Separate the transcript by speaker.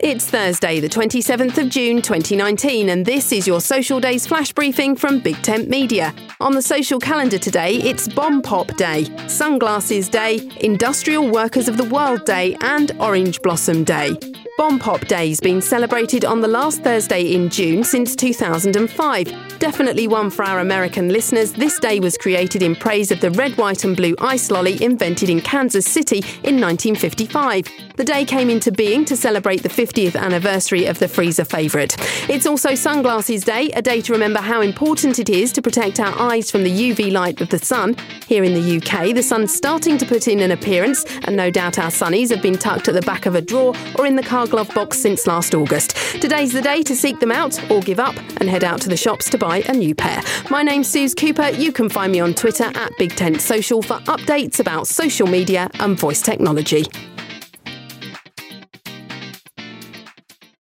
Speaker 1: It's Thursday, the 27th of June 2019, and this is your Social Days flash briefing from Big Tent Media. On the social calendar today, it's Bomb Pop Day, Sunglasses Day, Industrial Workers of the World Day, and Orange Blossom Day. Bomb Pop Day's been celebrated on the last Thursday in June since 2005. Definitely one for our American listeners, this day was created in praise of the red, white, and blue ice lolly invented in Kansas City in 1955. The day came into being to celebrate the 50th anniversary of the freezer favourite. It's also Sunglasses Day, a day to remember how important it is to protect our eyes from the UV light of the sun. Here in the UK, the sun's starting to put in an appearance, and no doubt our sunnies have been tucked at the back of a drawer or in the car glove box since last August. Today's the day to seek them out or give up and head out to the shops to buy a new pair. My name's Suze Cooper. You can find me on Twitter at Big Tent Social for updates about social media and voice technology.